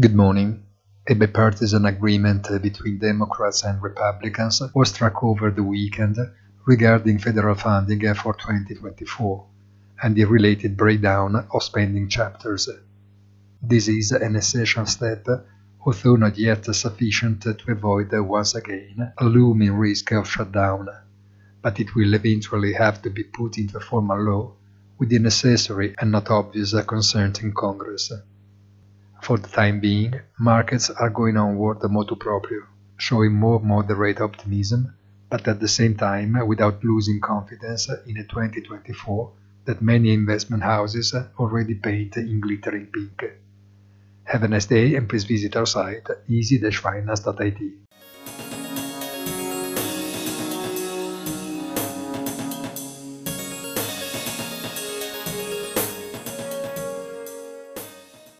Good morning. A bipartisan agreement between Democrats and Republicans was struck over the weekend regarding federal funding for 2024 and the related breakdown of spending chapters. This is an essential step, although not yet sufficient to avoid once again a looming risk of shutdown, but it will eventually have to be put into formal law with the necessary and not obvious concerns in Congress. For the time being, markets are going onward motu proprio, showing more moderate optimism, but at the same time without losing confidence in a 2024 that many investment houses already paint in glittering pink. Have a nice day and please visit our site easy-finance.it.